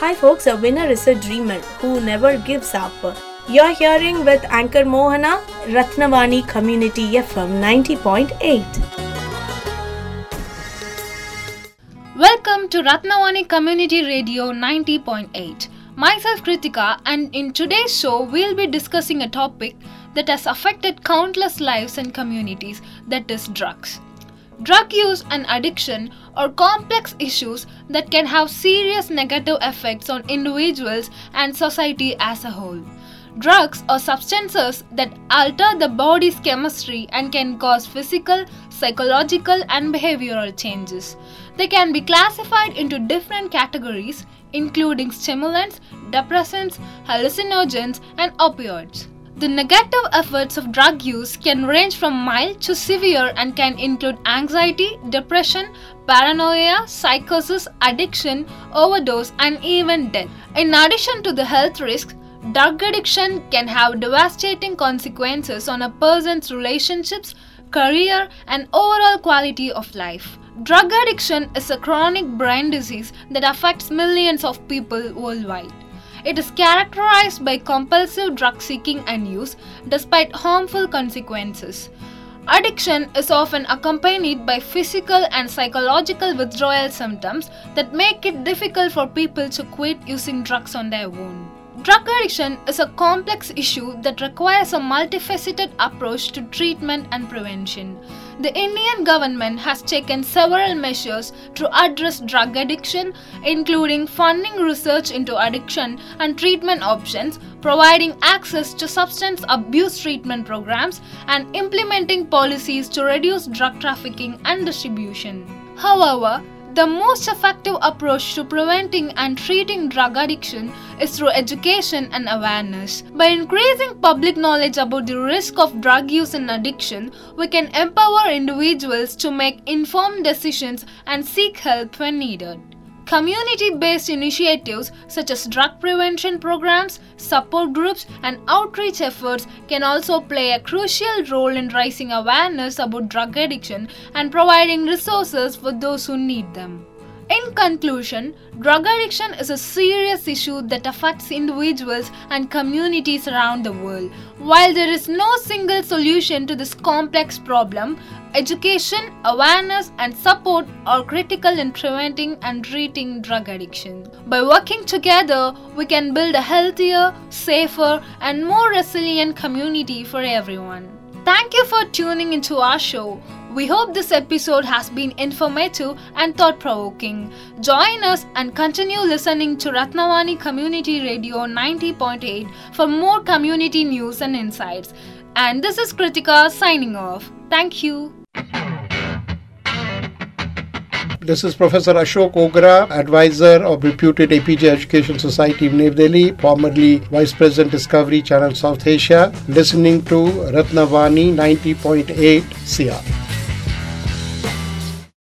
Hi folks, a winner is a dreamer who never gives up. You're hearing with Anchor Mohana, Ratnavani Community FM 90.8. Welcome to Ratnavani Community Radio 90.8. Myself Kritika and in today's show we'll be discussing a topic that has affected countless lives and communities that is drugs. Drug use and addiction are complex issues that can have serious negative effects on individuals and society as a whole. Drugs are substances that alter the body's chemistry and can cause physical, psychological, and behavioral changes. They can be classified into different categories, including stimulants, depressants, hallucinogens, and opioids. The negative effects of drug use can range from mild to severe and can include anxiety, depression, paranoia, psychosis, addiction, overdose, and even death. In addition to the health risks, drug addiction can have devastating consequences on a person's relationships, career, and overall quality of life. Drug addiction is a chronic brain disease that affects millions of people worldwide. It is characterized by compulsive drug seeking and use despite harmful consequences. Addiction is often accompanied by physical and psychological withdrawal symptoms that make it difficult for people to quit using drugs on their own. Drug addiction is a complex issue that requires a multifaceted approach to treatment and prevention. The Indian government has taken several measures to address drug addiction, including funding research into addiction and treatment options, providing access to substance abuse treatment programs, and implementing policies to reduce drug trafficking and distribution. However, the most effective approach to preventing and treating drug addiction is through education and awareness. By increasing public knowledge about the risk of drug use and addiction, we can empower individuals to make informed decisions and seek help when needed. Community based initiatives such as drug prevention programs, support groups, and outreach efforts can also play a crucial role in raising awareness about drug addiction and providing resources for those who need them. In conclusion, drug addiction is a serious issue that affects individuals and communities around the world. While there is no single solution to this complex problem, education, awareness, and support are critical in preventing and treating drug addiction. By working together, we can build a healthier, safer, and more resilient community for everyone. Thank you for tuning into our show. We hope this episode has been informative and thought provoking. Join us and continue listening to Ratnavani Community Radio 90.8 for more community news and insights. And this is Kritika signing off. Thank you. This is Professor Ashok Ogra, advisor of reputed Apeejay Education Society New Delhi, formerly Vice President Discovery Channel South Asia, listening to Ratnavani 90.8 CR.